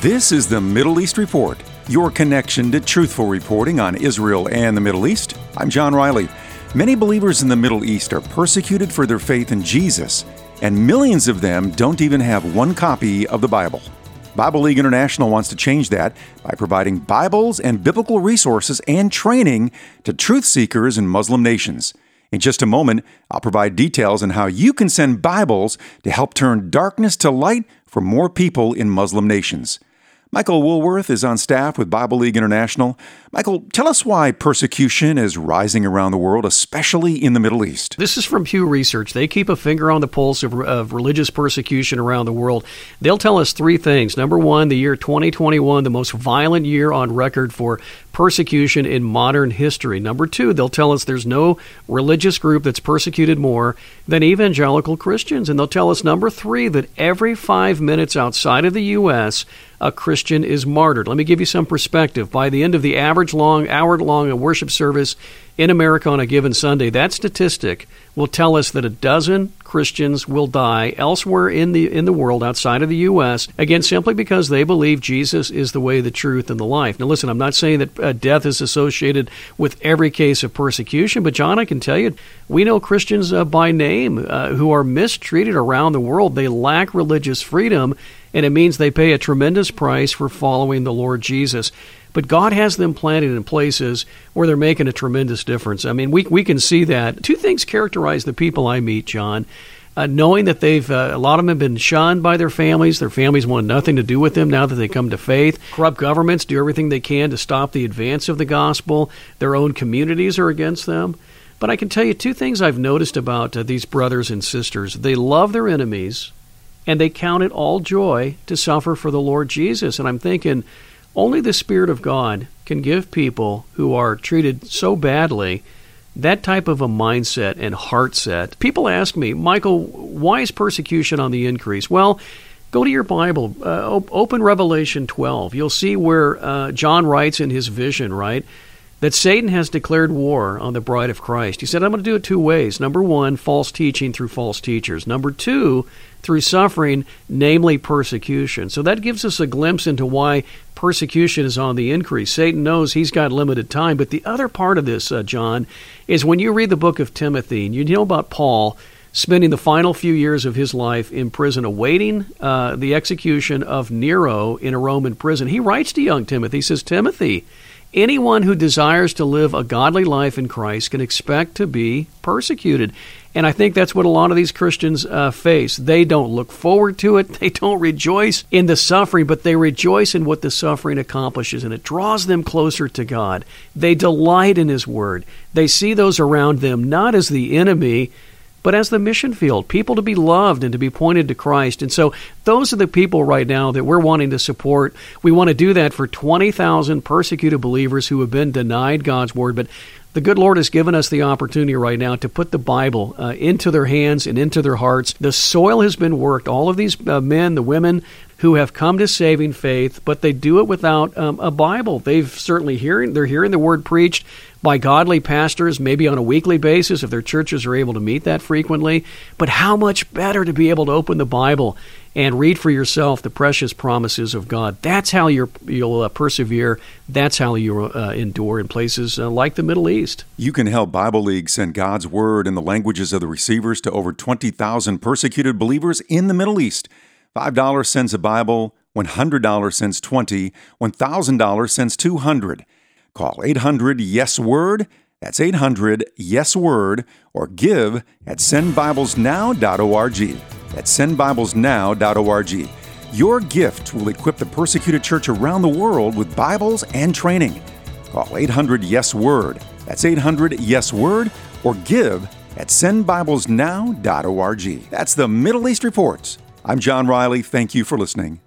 This is the Middle East Report, your connection to truthful reporting on Israel and the Middle East. I'm John Riley. Many believers in the Middle East are persecuted for their faith in Jesus, and millions of them don't even have one copy of the Bible. Bible League International wants to change that by providing Bibles and biblical resources and training to truth seekers in Muslim nations. In just a moment, I'll provide details on how you can send Bibles to help turn darkness to light for more people in Muslim nations. Michael Woolworth is on staff with Bible League International. Michael, tell us why persecution is rising around the world, especially in the Middle East. This is from Pew Research. They keep a finger on the pulse of, of, religious persecution around the world. They'll tell us three things. Number one, the year 2021, the most violent year on record for persecution in modern history. Number two, they'll tell us there's no religious group that's persecuted more than evangelical Christians. And they'll tell us, number three, that every five minutes outside of the U.S., a Christian is martyred. Let me give you some perspective. By the end of the average long, hour long worship service in America on a given Sunday, that statistic will tell us that a dozen Christians will die elsewhere in the in the world outside of the U.S. again simply because they believe Jesus is the way, the truth, and the life. Now, listen, I'm not saying that uh, death is associated with every case of persecution, but John, I can tell you, we know Christians uh, by name uh, who are mistreated around the world. They lack religious freedom, and it means they pay a tremendous price for following the Lord Jesus but God has them planted in places where they're making a tremendous difference. I mean, we, we can see that. Two things characterize the people I meet, John. Uh, knowing that they've uh, a lot of them have been shunned by their families, their families want nothing to do with them now that they come to faith. Corrupt governments do everything they can to stop the advance of the gospel. Their own communities are against them. But I can tell you two things I've noticed about uh, these brothers and sisters. They love their enemies, and they count it all joy to suffer for the Lord Jesus. And I'm thinking, only the Spirit of God can give people who are treated so badly that type of a mindset and heart set. People ask me, Michael, why is persecution on the increase? Well, go to your Bible, uh, open Revelation 12. You'll see where uh, John writes in his vision, right? That Satan has declared war on the bride of Christ. He said, I'm going to do it two ways. Number one, false teaching through false teachers. Number two, through suffering, namely persecution. So that gives us a glimpse into why persecution is on the increase. Satan knows he's got limited time. But the other part of this, uh, John, is when you read the book of Timothy, and you know about Paul spending the final few years of his life in prison awaiting uh, the execution of Nero in a Roman prison. He writes to young Timothy, he says, Timothy, Anyone who desires to live a godly life in Christ can expect to be persecuted. And I think that's what a lot of these Christians uh, face. They don't look forward to it. They don't rejoice in the suffering, but they rejoice in what the suffering accomplishes, and it draws them closer to God. They delight in His Word. They see those around them not as the enemy, but as the mission field, people to be loved and to be pointed to Christ. And so those are the people right now that we're wanting to support. We want to do that for 20,000 persecuted believers who have been denied God's word, but the good Lord has given us the opportunity right now to put the Bible uh, into their hands and into their hearts. The soil has been worked. All of these uh, men, the women who have come to saving faith, but they do it without um, a Bible. They've certainly hearing they're hearing the word preached by godly pastors, maybe on a weekly basis if their churches are able to meet that frequently. But how much better to be able to open the Bible and read for yourself the precious promises of God. That's how you will uh, persevere. That's how you uh, endure in places uh, like the Middle East. You can help Bible League send God's Word in the languages of the receivers to over 20,000 persecuted believers in the Middle East. $5 sends a Bible, $100 sends 20, $1,000 sends 200. Call 800 Yes Word. That's 800 Yes Word or give at sendbiblesnow.org. That's sendbiblesnow.org. Your gift will equip the persecuted church around the world with Bibles and training. Call 800 Yes Word. That's 800 Yes Word or give at sendbiblesnow.org. That's the Middle East Reports. I'm John Riley. Thank you for listening.